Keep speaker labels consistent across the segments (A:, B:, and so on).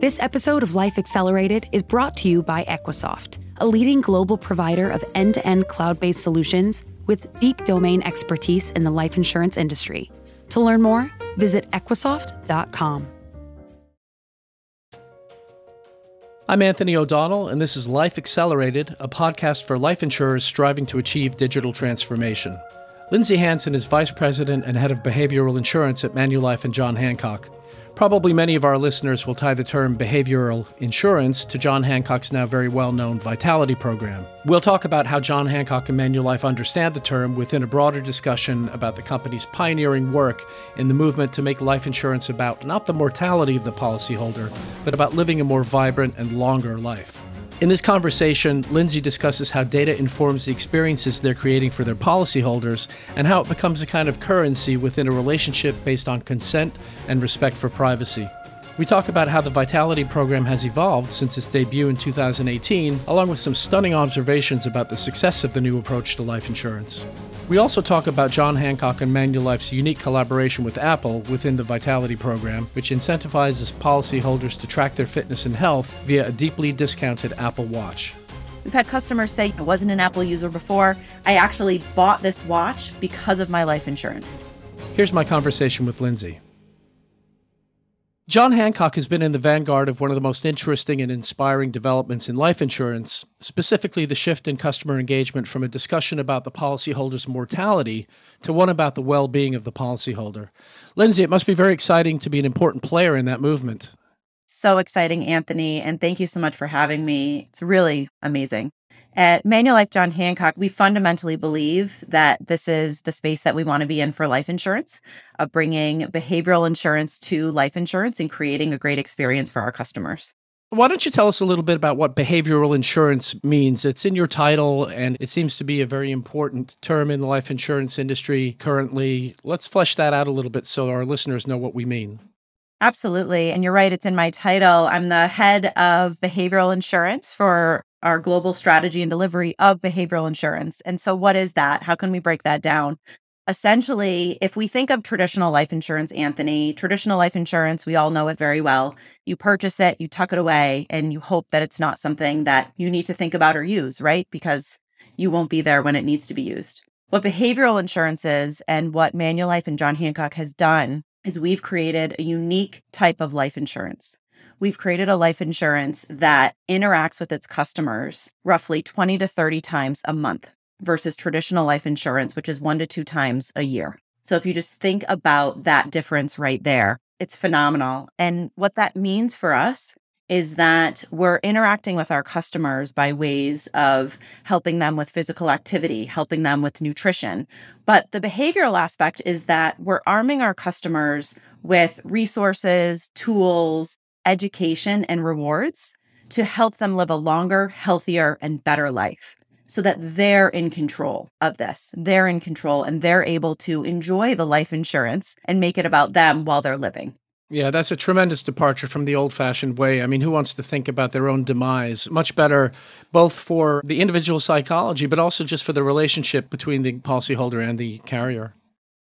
A: This episode of Life Accelerated is brought to you by Equisoft, a leading global provider of end to end cloud based solutions with deep domain expertise in the life insurance industry. To learn more, visit Equisoft.com.
B: I'm Anthony O'Donnell, and this is Life Accelerated, a podcast for life insurers striving to achieve digital transformation. Lindsay Hanson is Vice President and Head of Behavioral Insurance at Manulife and John Hancock. Probably many of our listeners will tie the term behavioral insurance to John Hancock's now very well known Vitality program. We'll talk about how John Hancock and Manulife understand the term within a broader discussion about the company's pioneering work in the movement to make life insurance about not the mortality of the policyholder, but about living a more vibrant and longer life. In this conversation, Lindsay discusses how data informs the experiences they're creating for their policyholders and how it becomes a kind of currency within a relationship based on consent and respect for privacy. We talk about how the Vitality program has evolved since its debut in 2018, along with some stunning observations about the success of the new approach to life insurance. We also talk about John Hancock and Manulife's unique collaboration with Apple within the Vitality program, which incentivizes policyholders to track their fitness and health via a deeply discounted Apple Watch.
C: We've had customers say, I wasn't an Apple user before. I actually bought this watch because of my life insurance.
B: Here's my conversation with Lindsay. John Hancock has been in the vanguard of one of the most interesting and inspiring developments in life insurance, specifically the shift in customer engagement from a discussion about the policyholder's mortality to one about the well being of the policyholder. Lindsay, it must be very exciting to be an important player in that movement.
C: So exciting, Anthony. And thank you so much for having me. It's really amazing. At Manual Manulife John Hancock, we fundamentally believe that this is the space that we want to be in for life insurance, of bringing behavioral insurance to life insurance and creating a great experience for our customers.
B: Why don't you tell us a little bit about what behavioral insurance means? It's in your title and it seems to be a very important term in the life insurance industry currently. Let's flesh that out a little bit so our listeners know what we mean.
C: Absolutely. And you're right, it's in my title. I'm the head of behavioral insurance for our global strategy and delivery of behavioral insurance. And so, what is that? How can we break that down? Essentially, if we think of traditional life insurance, Anthony, traditional life insurance, we all know it very well. You purchase it, you tuck it away, and you hope that it's not something that you need to think about or use, right? Because you won't be there when it needs to be used. What behavioral insurance is and what Manulife and John Hancock has done is we've created a unique type of life insurance we've created a life insurance that interacts with its customers roughly 20 to 30 times a month versus traditional life insurance, which is one to two times a year. So if you just think about that difference right there, it's phenomenal. And what that means for us is that we're interacting with our customers by ways of helping them with physical activity, helping them with nutrition. But the behavioral aspect is that we're arming our customers with resources, tools, education, and rewards to help them live a longer, healthier, and better life so that they're in control of this. They're in control and they're able to enjoy the life insurance and make it about them while they're living.
B: Yeah, that's a tremendous departure from the old fashioned way. I mean, who wants to think about their own demise? Much better, both for the individual psychology, but also just for the relationship between the policyholder and the carrier.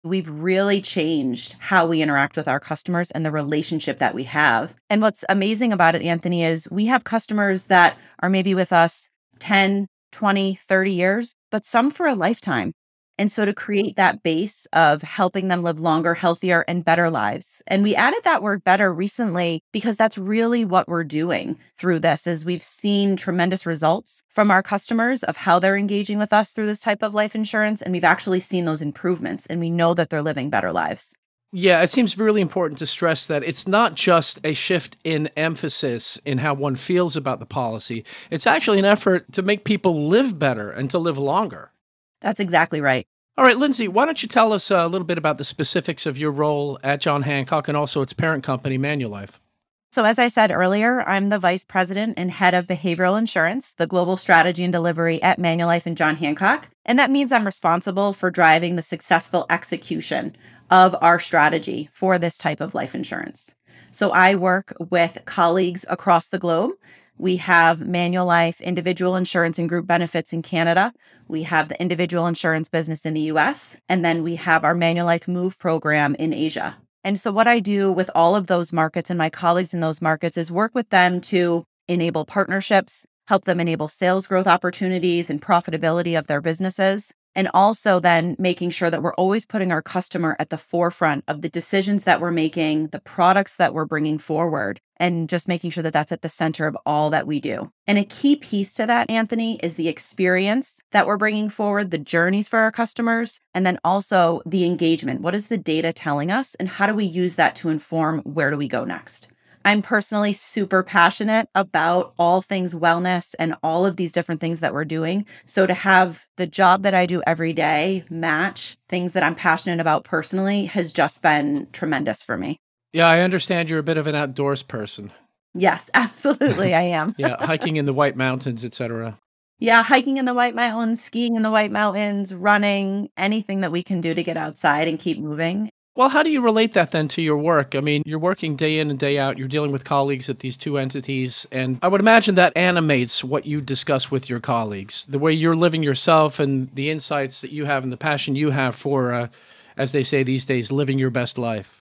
C: We've really changed how we interact with our customers and the relationship that we have. And what's amazing about it, Anthony, is we have customers that are maybe with us 10, 20, 30 years, but some for a lifetime. And so to create that base of helping them live longer, healthier, and better lives. And we added that word better recently because that's really what we're doing through this is we've seen tremendous results from our customers of how they're engaging with us through this type of life insurance. And we've actually seen those improvements and we know that they're living better lives.
B: Yeah, it seems really important to stress that it's not just a shift in emphasis in how one feels about the policy. It's actually an effort to make people live better and to live longer.
C: That's exactly right.
B: All right, Lindsay, why don't you tell us a little bit about the specifics of your role at John Hancock and also its parent company, Manulife?
C: So, as I said earlier, I'm the vice president and head of behavioral insurance, the global strategy and delivery at Manulife and John Hancock. And that means I'm responsible for driving the successful execution of our strategy for this type of life insurance. So, I work with colleagues across the globe we have Manulife, individual insurance and group benefits in Canada. We have the individual insurance business in the US. And then we have our Manulife Move program in Asia. And so, what I do with all of those markets and my colleagues in those markets is work with them to enable partnerships, help them enable sales growth opportunities and profitability of their businesses, and also then making sure that we're always putting our customer at the forefront of the decisions that we're making, the products that we're bringing forward, and just making sure that that's at the center of all that we do. And a key piece to that, Anthony, is the experience that we're bringing forward, the journeys for our customers, and then also the engagement. What is the data telling us, and how do we use that to inform where do we go next? I'm personally super passionate about all things wellness and all of these different things that we're doing. So to have the job that I do every day match things that I'm passionate about personally has just been tremendous for me.
B: Yeah, I understand you're a bit of an outdoors person.
C: Yes, absolutely I am.
B: yeah, hiking in the White Mountains, etc.
C: Yeah, hiking in the White Mountains, skiing in the White Mountains, running, anything that we can do to get outside and keep moving
B: well, how do you relate that then to your work? I mean, you're working day in and day out, you're dealing with colleagues at these two entities, and I would imagine that animates what you discuss with your colleagues. The way you're living yourself and the insights that you have and the passion you have for, uh, as they say these days, living your best life.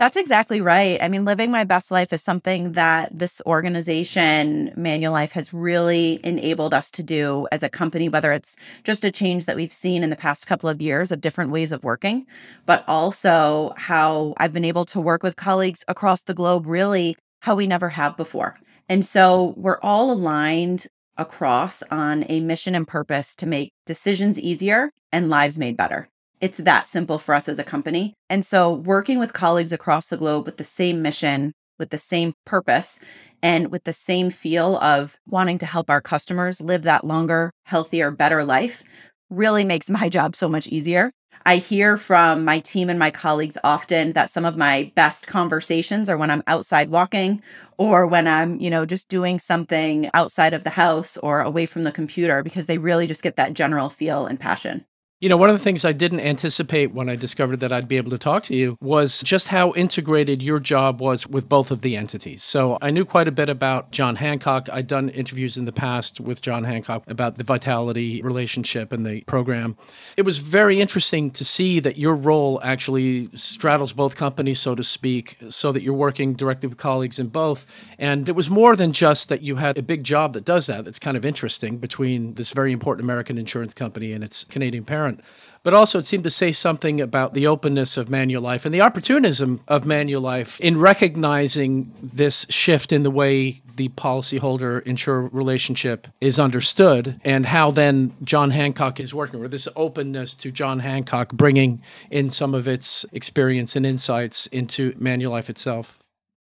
C: That's exactly right. I mean, living my best life is something that this organization, Manulife, has really enabled us to do as a company, whether it's just a change that we've seen in the past couple of years of different ways of working, but also how I've been able to work with colleagues across the globe, really how we never have before. And so we're all aligned across on a mission and purpose to make decisions easier and lives made better. It's that simple for us as a company. And so, working with colleagues across the globe with the same mission, with the same purpose, and with the same feel of wanting to help our customers live that longer, healthier, better life really makes my job so much easier. I hear from my team and my colleagues often that some of my best conversations are when I'm outside walking or when I'm, you know, just doing something outside of the house or away from the computer because they really just get that general feel and passion.
B: You know, one of the things I didn't anticipate when I discovered that I'd be able to talk to you was just how integrated your job was with both of the entities. So I knew quite a bit about John Hancock. I'd done interviews in the past with John Hancock about the Vitality relationship and the program. It was very interesting to see that your role actually straddles both companies, so to speak, so that you're working directly with colleagues in both. And it was more than just that you had a big job that does that. That's kind of interesting between this very important American insurance company and its Canadian parent different. But also, it seemed to say something about the openness of Manulife and the opportunism of Manulife in recognizing this shift in the way the policyholder insurer relationship is understood and how then John Hancock is working, or this openness to John Hancock bringing in some of its experience and insights into Manulife itself.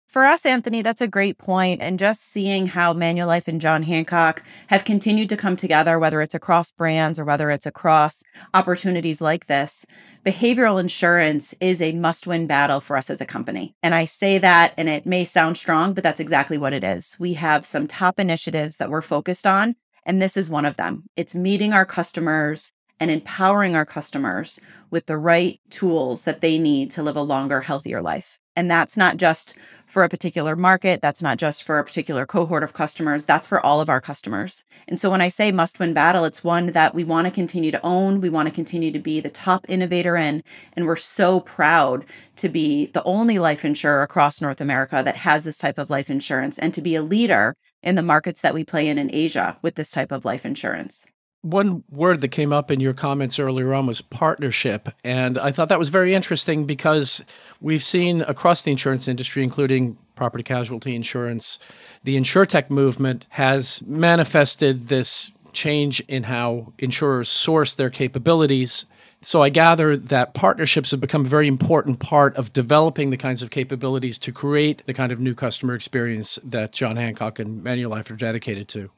C: For us, Anthony, that's a great point. And just seeing how Manulife and John Hancock have continued to come together, whether it's across brands or whether it's across opportunities like this, behavioral insurance is a must win battle for us as a company. And I say that, and it may sound strong, but that's exactly what it is. We have some top initiatives that we're focused on, and this is one of them. It's meeting our customers and empowering our customers with the right tools that they need to live a longer, healthier life. And that's not just for a particular market. That's not just for a particular cohort of customers. That's for all of our customers. And so when I say must win battle, it's one that we want to continue to own. We want to continue to be the top innovator in. And we're so proud to be the only life insurer across North America that has this type of life insurance and to be a leader in the markets that we play in in Asia with this type of life insurance.
B: One word that came up in your comments earlier on was partnership. And I thought that was very interesting because we've seen across the insurance industry, including property casualty insurance, the insurtech movement has manifested this change in how insurers source their capabilities. So I gather that partnerships have become a very important part of developing the kinds of capabilities to create the kind of new customer experience that John Hancock and Manulife are dedicated to.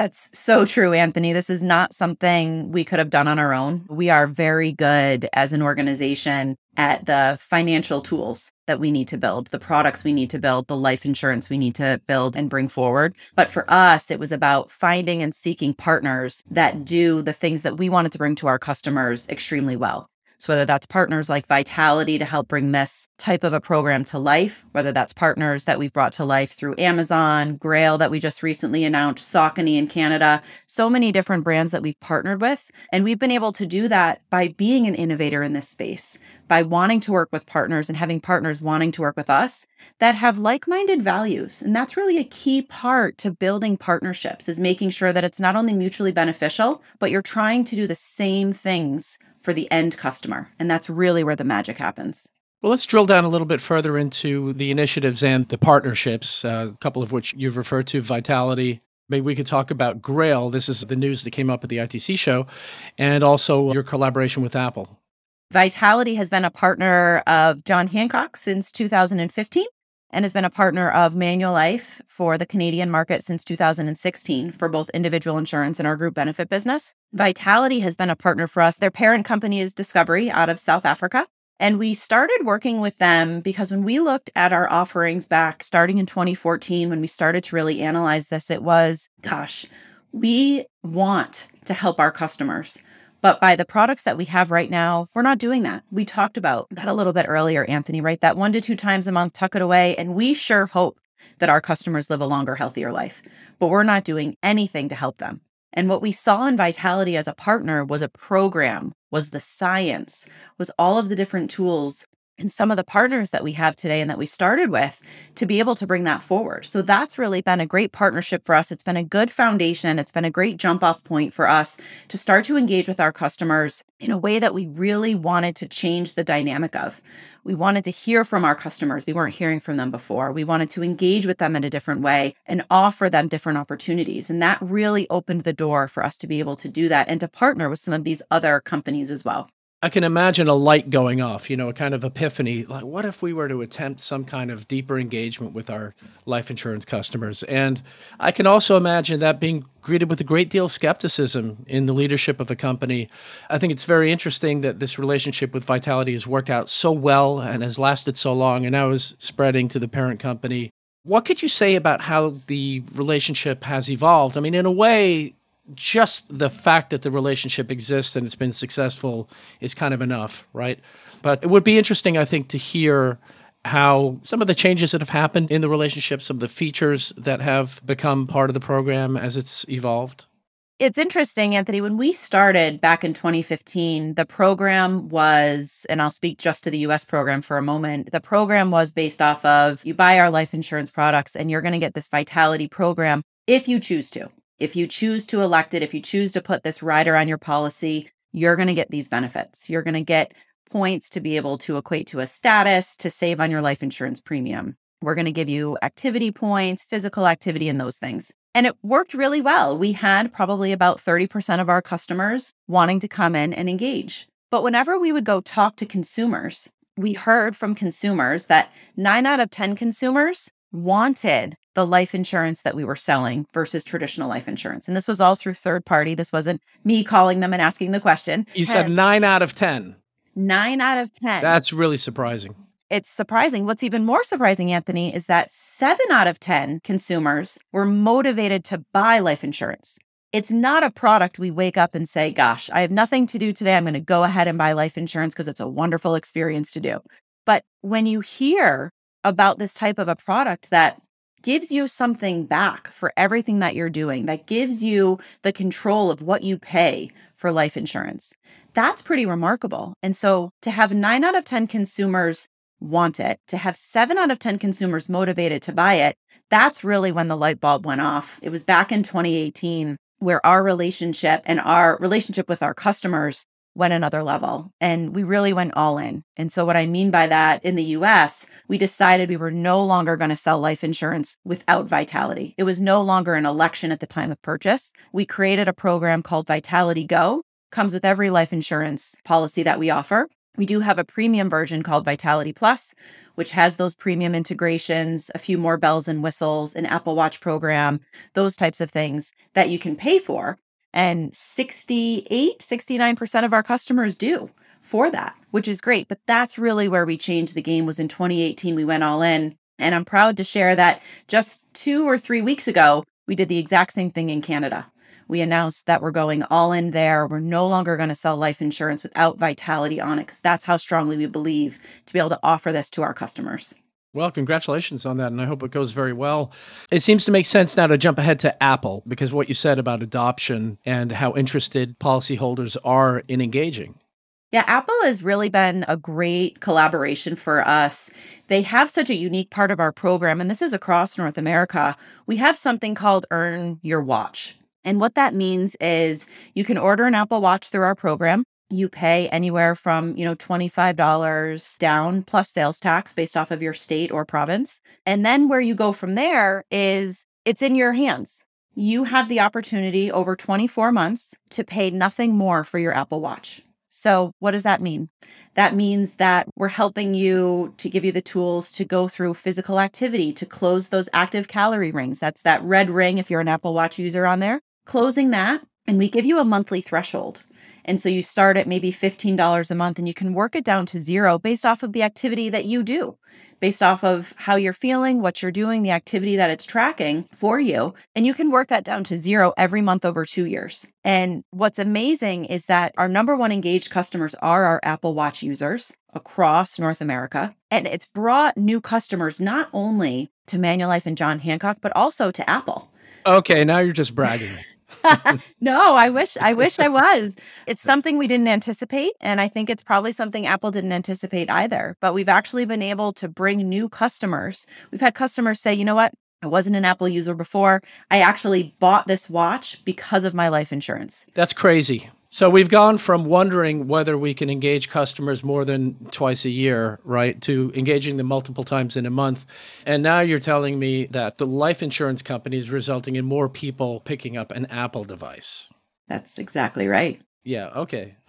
C: That's so true, Anthony. This is not something we could have done on our own. We are very good as an organization at the financial tools that we need to build, the products we need to build, the life insurance we need to build and bring forward. But for us, it was about finding and seeking partners that do the things that we wanted to bring to our customers extremely well. So, whether that's partners like Vitality to help bring this type of a program to life, whether that's partners that we've brought to life through Amazon, Grail that we just recently announced, Saucony in Canada, so many different brands that we've partnered with. And we've been able to do that by being an innovator in this space, by wanting to work with partners and having partners wanting to work with us that have like-minded values. And that's really a key part to building partnerships is making sure that it's not only mutually beneficial, but you're trying to do the same things for the end customer. And that's really where the magic happens.
B: Well, let's drill down a little bit further into the initiatives and the partnerships, uh, a couple of which you've referred to Vitality. Maybe we could talk about Grail. This is the news that came up at the ITC show, and also your collaboration with Apple.
C: Vitality has been a partner of John Hancock since 2015 and has been a partner of Manulife for the Canadian market since 2016 for both individual insurance and our group benefit business. Vitality has been a partner for us. Their parent company is Discovery out of South Africa. And we started working with them because when we looked at our offerings back starting in 2014, when we started to really analyze this, it was gosh, we want to help our customers. But by the products that we have right now, we're not doing that. We talked about that a little bit earlier, Anthony, right? That one to two times a month, tuck it away. And we sure hope that our customers live a longer, healthier life, but we're not doing anything to help them. And what we saw in Vitality as a partner was a program, was the science, was all of the different tools and some of the partners that we have today and that we started with to be able to bring that forward. So that's really been a great partnership for us. It's been a good foundation. It's been a great jump off point for us to start to engage with our customers in a way that we really wanted to change the dynamic of. We wanted to hear from our customers. We weren't hearing from them before. We wanted to engage with them in a different way and offer them different opportunities. And that really opened the door for us to be able to do that and to partner with some of these other companies as well.
B: I can imagine a light going off, you know, a kind of epiphany. Like, what if we were to attempt some kind of deeper engagement with our life insurance customers? And I can also imagine that being greeted with a great deal of skepticism in the leadership of the company. I think it's very interesting that this relationship with Vitality has worked out so well and has lasted so long and now is spreading to the parent company. What could you say about how the relationship has evolved? I mean, in a way, just the fact that the relationship exists and it's been successful is kind of enough, right? But it would be interesting, I think, to hear how some of the changes that have happened in the relationship, some of the features that have become part of the program as it's evolved.
C: It's interesting, Anthony. When we started back in 2015, the program was, and I'll speak just to the US program for a moment. The program was based off of you buy our life insurance products and you're going to get this vitality program if you choose to. If you choose to elect it, if you choose to put this rider on your policy, you're going to get these benefits. You're going to get points to be able to equate to a status to save on your life insurance premium. We're going to give you activity points, physical activity, and those things. And it worked really well. We had probably about 30% of our customers wanting to come in and engage. But whenever we would go talk to consumers, we heard from consumers that nine out of 10 consumers wanted the life insurance that we were selling versus traditional life insurance. And this was all through third party. This wasn't me calling them and asking the question.
B: You said nine out of 10.
C: Nine out of 10.
B: That's really surprising.
C: It's surprising. What's even more surprising, Anthony, is that seven out of 10 consumers were motivated to buy life insurance. It's not a product we wake up and say, Gosh, I have nothing to do today. I'm going to go ahead and buy life insurance because it's a wonderful experience to do. But when you hear about this type of a product that gives you something back for everything that you're doing, that gives you the control of what you pay for life insurance. That's pretty remarkable. And so to have nine out of 10 consumers want it, to have seven out of 10 consumers motivated to buy it, that's really when the light bulb went off. It was back in 2018 where our relationship and our relationship with our customers went another level and we really went all in. And so, what I mean by that in the US, we decided we were no longer going to sell life insurance without Vitality. It was no longer an election at the time of purchase. We created a program called Vitality Go, comes with every life insurance policy that we offer. We do have a premium version called Vitality Plus, which has those premium integrations, a few more bells and whistles, an Apple Watch program, those types of things that you can pay for. And 68, 69% of our customers do for that, which is great. But that's really where we changed the game was in 2018. We went all in. And I'm proud to share that just two or three weeks ago, we did the exact same thing in Canada. we announced that we're going all in there. We're no longer going to sell life insurance without vitality on it because that's how strongly we believe to be able to offer this to our customers.
B: Well, congratulations on that, and I hope it goes very well. It seems to make sense now to jump ahead to Apple because what you said about adoption and how interested policyholders are in engaging.
C: Yeah, Apple has really been a great collaboration for us. They have such a unique part of our program, and this is across North America. We have something called Earn Your Watch. And what that means is you can order an Apple Watch through our program. You pay anywhere from, you know, $25 down plus sales tax based off of your state or province. And then where you go from there is it's in your hands. You have the opportunity over 24 months to pay nothing more for your Apple Watch. So, what does that mean? That means that we're helping you to give you the tools to go through physical activity, to close those active calorie rings. That's that red ring if you're an Apple Watch user on there. Closing that, and we give you a monthly threshold. And so you start at maybe $15 a month and you can work it down to zero based off of the activity that you do, based off of how you're feeling, what you're doing, the activity that it's tracking for you. And you can work that down to zero every month over two years. And what's amazing is that our number one engaged customers are our Apple Watch users across North America. And it's brought new customers not only to Manulife and John Hancock, but also to Apple.
B: Okay, now you're just bragging.
C: no, I wish I wish I was. It's something we didn't anticipate and I think it's probably something Apple didn't anticipate either. But we've actually been able to bring new customers. We've had customers say, "You know what? I wasn't an Apple user before. I actually bought this watch because of my life insurance."
B: That's crazy. So we've gone from wondering whether we can engage customers more than twice a year, right, to engaging them multiple times in a month. And now you're telling me that the life insurance company is resulting in more people picking up an Apple device.
C: That's exactly right.
B: Yeah, okay.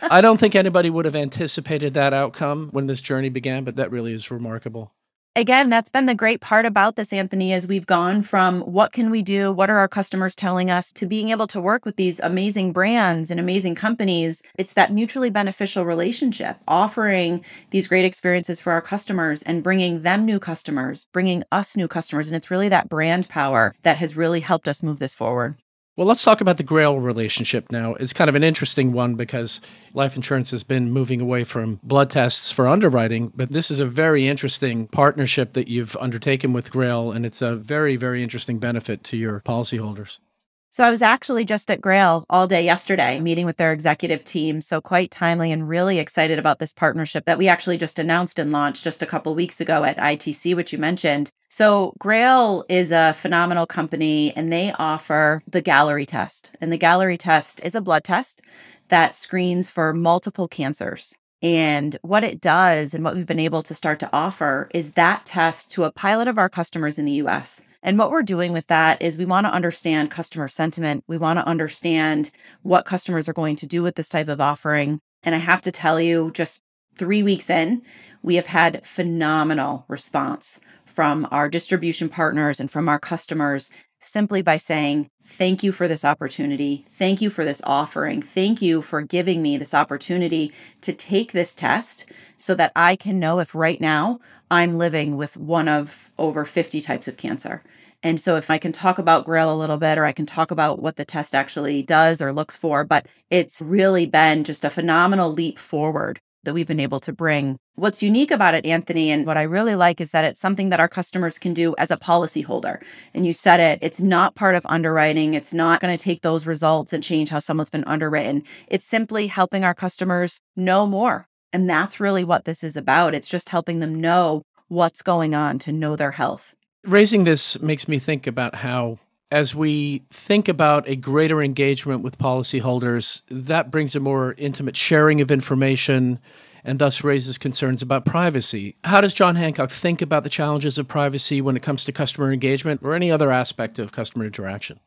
B: I don't think anybody would have anticipated that outcome when this journey began, but that really is remarkable
C: again, that's been the great part about this, Anthony, is we've gone from what can we do? What are our customers telling us to being able to work with these amazing brands and amazing companies. It's that mutually beneficial relationship, offering these great experiences for our customers and bringing them new customers, bringing us new customers. And it's really that brand power that has really helped us move this forward.
B: Well, let's talk about the Grail relationship now. It's kind of an interesting one because life insurance has been moving away from blood tests for underwriting, but this is a very interesting partnership that you've undertaken with Grail, and it's a very, very interesting benefit to your policyholders.
C: So I was actually just at Grail all day yesterday, meeting with their executive team. So quite timely and really excited about this partnership that we actually just announced and launched just a couple weeks ago at ITC, which you mentioned. So Grail is a phenomenal company and they offer the Galleri test. And the Galleri test is a blood test that screens for multiple cancers. And what it does and what we've been able to start to offer is that test to a pilot of our customers in the US. And what we're doing with that is we want to understand customer sentiment. We want to understand what customers are going to do with this type of offering. And I have to tell you, just three weeks in, we have had phenomenal response from our distribution partners and from our customers simply by saying, Thank you for this opportunity. Thank you for this offering. Thank you for giving me this opportunity to take this test so that I can know if right now I'm living with one of over 50 types of cancer. And so, if I can talk about Grail a little bit, or I can talk about what the test actually does or looks for, but it's really been just a phenomenal leap forward that we've been able to bring. What's unique about it, Anthony, and what I really like is that it's something that our customers can do as a policyholder. And you said it, it's not part of underwriting. It's not going to take those results and change how someone's been underwritten. It's simply helping our customers know more and that's really what this is about. It's just helping them know what's going on to know their health.
B: Raising this makes me think about how, as we think about a greater engagement with policyholders, that brings a more intimate sharing of information and thus raises concerns about privacy. How does John Hancock think about the challenges of privacy when it comes to customer engagement or any other aspect of customer interaction?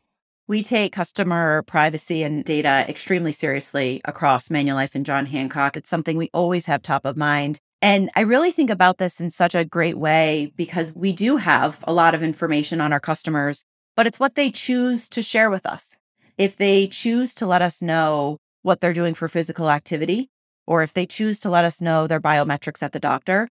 C: We take customer privacy and data extremely seriously across Manulife and John Hancock. It's something we always have top of mind. And I really think about this in such a great way because we do have a lot of information on our customers, but it's what they choose to share with us. If they choose to let us know what they're doing for physical activity, or if they choose to let us know their biometrics at the doctor,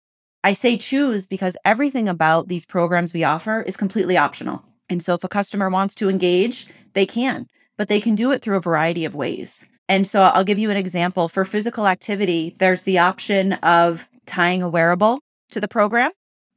C: I say choose because everything about these programs we offer is completely optional. And so if a customer wants to engage, they can, but they can do it through a variety of ways. And so I'll give you an example. For physical activity, there's the option of tying a wearable to the program.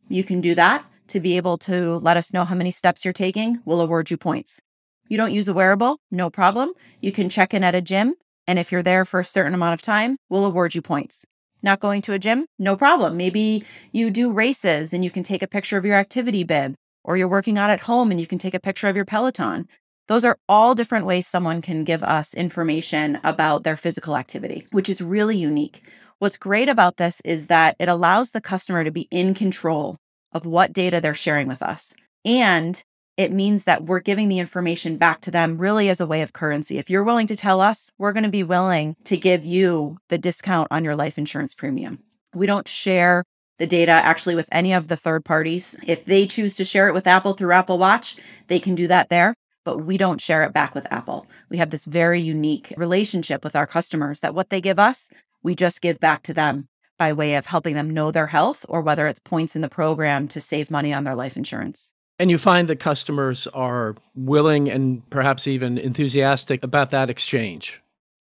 C: You can do that to be able to let us know how many steps you're taking. We'll award you points. You don't use a wearable, no problem. You can check in at a gym. And if you're there for a certain amount of time, we'll award you points. Not going to a gym? No problem. Maybe you do races and you can take a picture of your activity bib, or you're working out at home and you can take a picture of your Peloton. Those are all different ways someone can give us information about their physical activity, which is really unique. What's great about this is that it allows the customer to be in control of what data they're sharing with us. And it means that we're giving the information back to them really as a way of currency. If you're willing to tell us, we're going to be willing to give you the discount on your life insurance premium. We don't share the data actually with any of the third parties. If they choose to share it with Apple through Apple Watch, they can do that there, but we don't share it back with Apple. We have this very unique relationship with our customers that what they give us, we just give back to them by way of helping them know their health or whether it's points in the program to save money on their life insurance.
B: And you find that customers are willing and perhaps even enthusiastic about that exchange.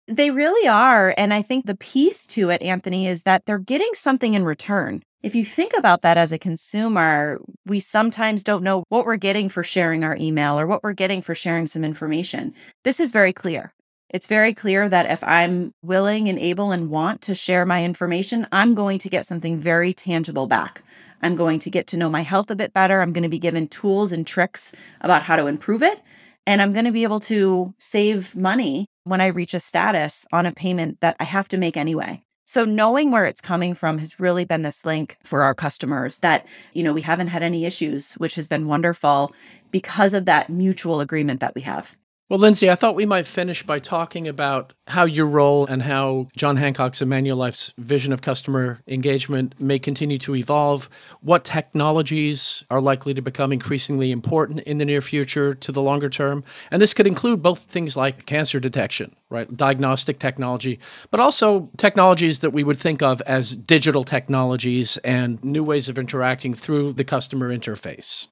C: They really are. And I think the piece to it, Anthony, is that they're getting something in return. If you think about that as a consumer, we sometimes don't know what we're getting for sharing our email or what we're getting for sharing some information. This is very clear. It's very clear that if I'm willing and able and want to share my information, I'm going to get something very tangible back. I'm going to get to know my health a bit better. I'm going to be given tools and tricks about how to improve it. And I'm going to be able to save money when I reach a status on a payment that I have to make anyway. So knowing where it's coming from has really been this link for our customers that, you know, we haven't had any issues, which has been wonderful because of that mutual agreement that we have.
B: Well, Lindsay, I thought we might finish by talking about how your role and how John Hancock's and Manulife's vision of customer engagement may continue to evolve, what technologies are likely to become increasingly important in the near future to the longer term. And this could include both things like cancer detection, right, diagnostic technology, but also technologies that we would think of as digital technologies and new ways of interacting through the customer interface.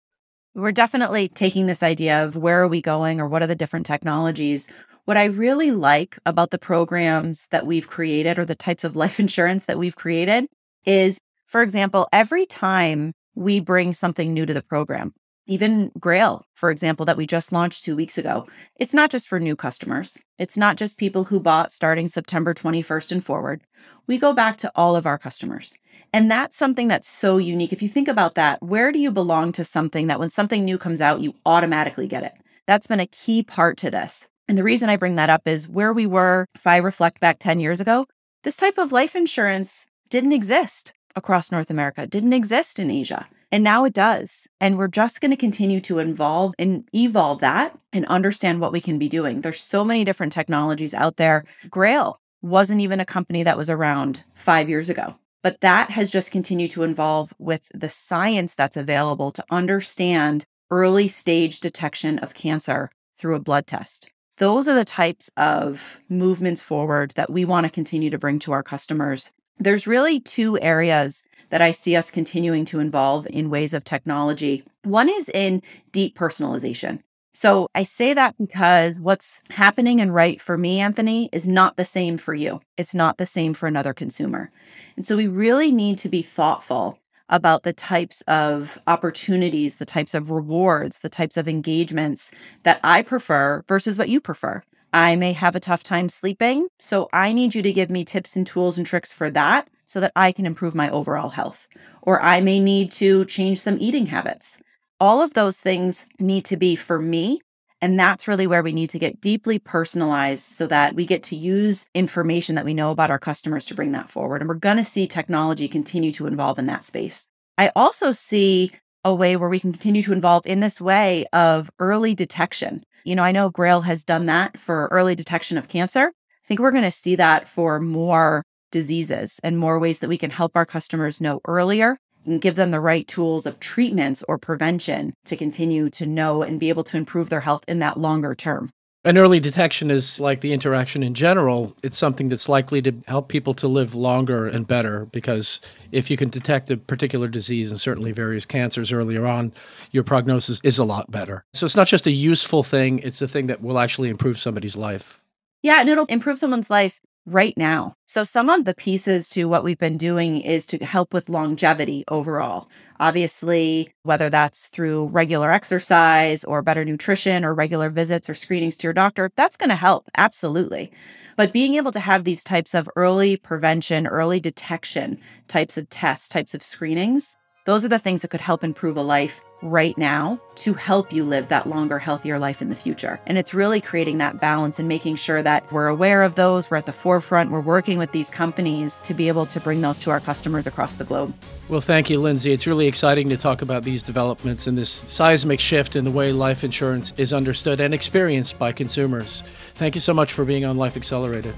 C: We're definitely taking this idea of where are we going or what are the different technologies. What I really like about the programs that we've created or the types of life insurance that we've created is, for example, every time we bring something new to the program, even Grail, for example, that we just launched two weeks ago. It's not just for new customers. It's not just people who bought starting September 21st and forward. We go back to all of our customers. And that's something that's so unique. If you think about that, where do you belong to something that when something new comes out, you automatically get it? That's been a key part to this. And the reason I bring that up is where we were, if I reflect back 10 years ago, this type of life insurance didn't exist across North America, didn't exist in Asia. And now it does. And we're just going to continue to involve and evolve that and understand what we can be doing. There's so many different technologies out there. Grail wasn't even a company that was around five years ago. But that has just continued to evolve with the science that's available to understand early stage detection of cancer through a blood test. Those are the types of movements forward that we want to continue to bring to our customers. There's really two areas that I see us continuing to involve in ways of technology. One is in deep personalization. So I say that because what's happening and right for me, Anthony, is not the same for you. It's not the same for another consumer. And so we really need to be thoughtful about the types of opportunities, the types of rewards, the types of engagements that I prefer versus what you prefer. I may have a tough time sleeping. So I need you to give me tips and tools and tricks for that so that I can improve my overall health. Or I may need to change some eating habits. All of those things need to be for me. And that's really where we need to get deeply personalized so that we get to use information that we know about our customers to bring that forward. And we're going to see technology continue to evolve in that space. I also see a way where we can continue to involve in this way of early detection. You know, I know Grail has done that for early detection of cancer. I think we're going to see that for more diseases and more ways that we can help our customers know earlier and give them the right tools of treatments or prevention to continue to know and be able to improve their health in that longer term.
B: And early detection is like the interaction in general. It's something that's likely to help people to live longer and better because if you can detect a particular disease and certainly various cancers earlier on, your prognosis is a lot better. So it's not just a useful thing, it's a thing that will actually improve somebody's life.
C: Yeah, and it'll improve someone's life right now. So, some of the pieces to what we've been doing is to help with longevity overall. Obviously, whether that's through regular exercise or better nutrition or regular visits or screenings to your doctor, that's going to help. Absolutely. But being able to have these types of early prevention, early detection types of tests, types of screenings, those are the things that could help improve a life right now to help you live that longer, healthier life in the future. And it's really creating that balance and making sure that we're aware of those, we're at the forefront, we're working with these companies to be able to bring those to our customers across the globe.
B: Well, thank you, Lindsay. It's really exciting to talk about these developments and this seismic shift in the way life insurance is understood and experienced by consumers. Thank you so much for being on Life Accelerated.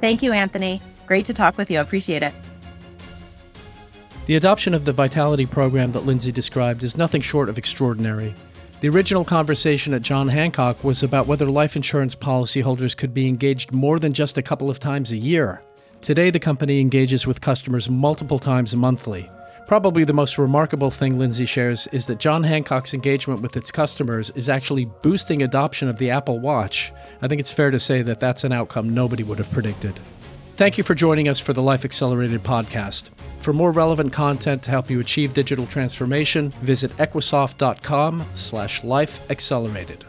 C: Thank you, Anthony. Great to talk with you. I appreciate it.
B: The adoption of the Vitality program that Lindsay described is nothing short of extraordinary. The original conversation at John Hancock was about whether life insurance policyholders could be engaged more than just a couple of times a year. Today, the company engages with customers multiple times monthly. Probably the most remarkable thing Lindsay shares is that John Hancock's engagement with its customers is actually boosting adoption of the Apple Watch. I think it's fair to say that that's an outcome nobody would have predicted. Thank you for joining us for the Life Accelerated podcast. For more relevant content to help you achieve digital transformation, visit equisoft.com slash life accelerated.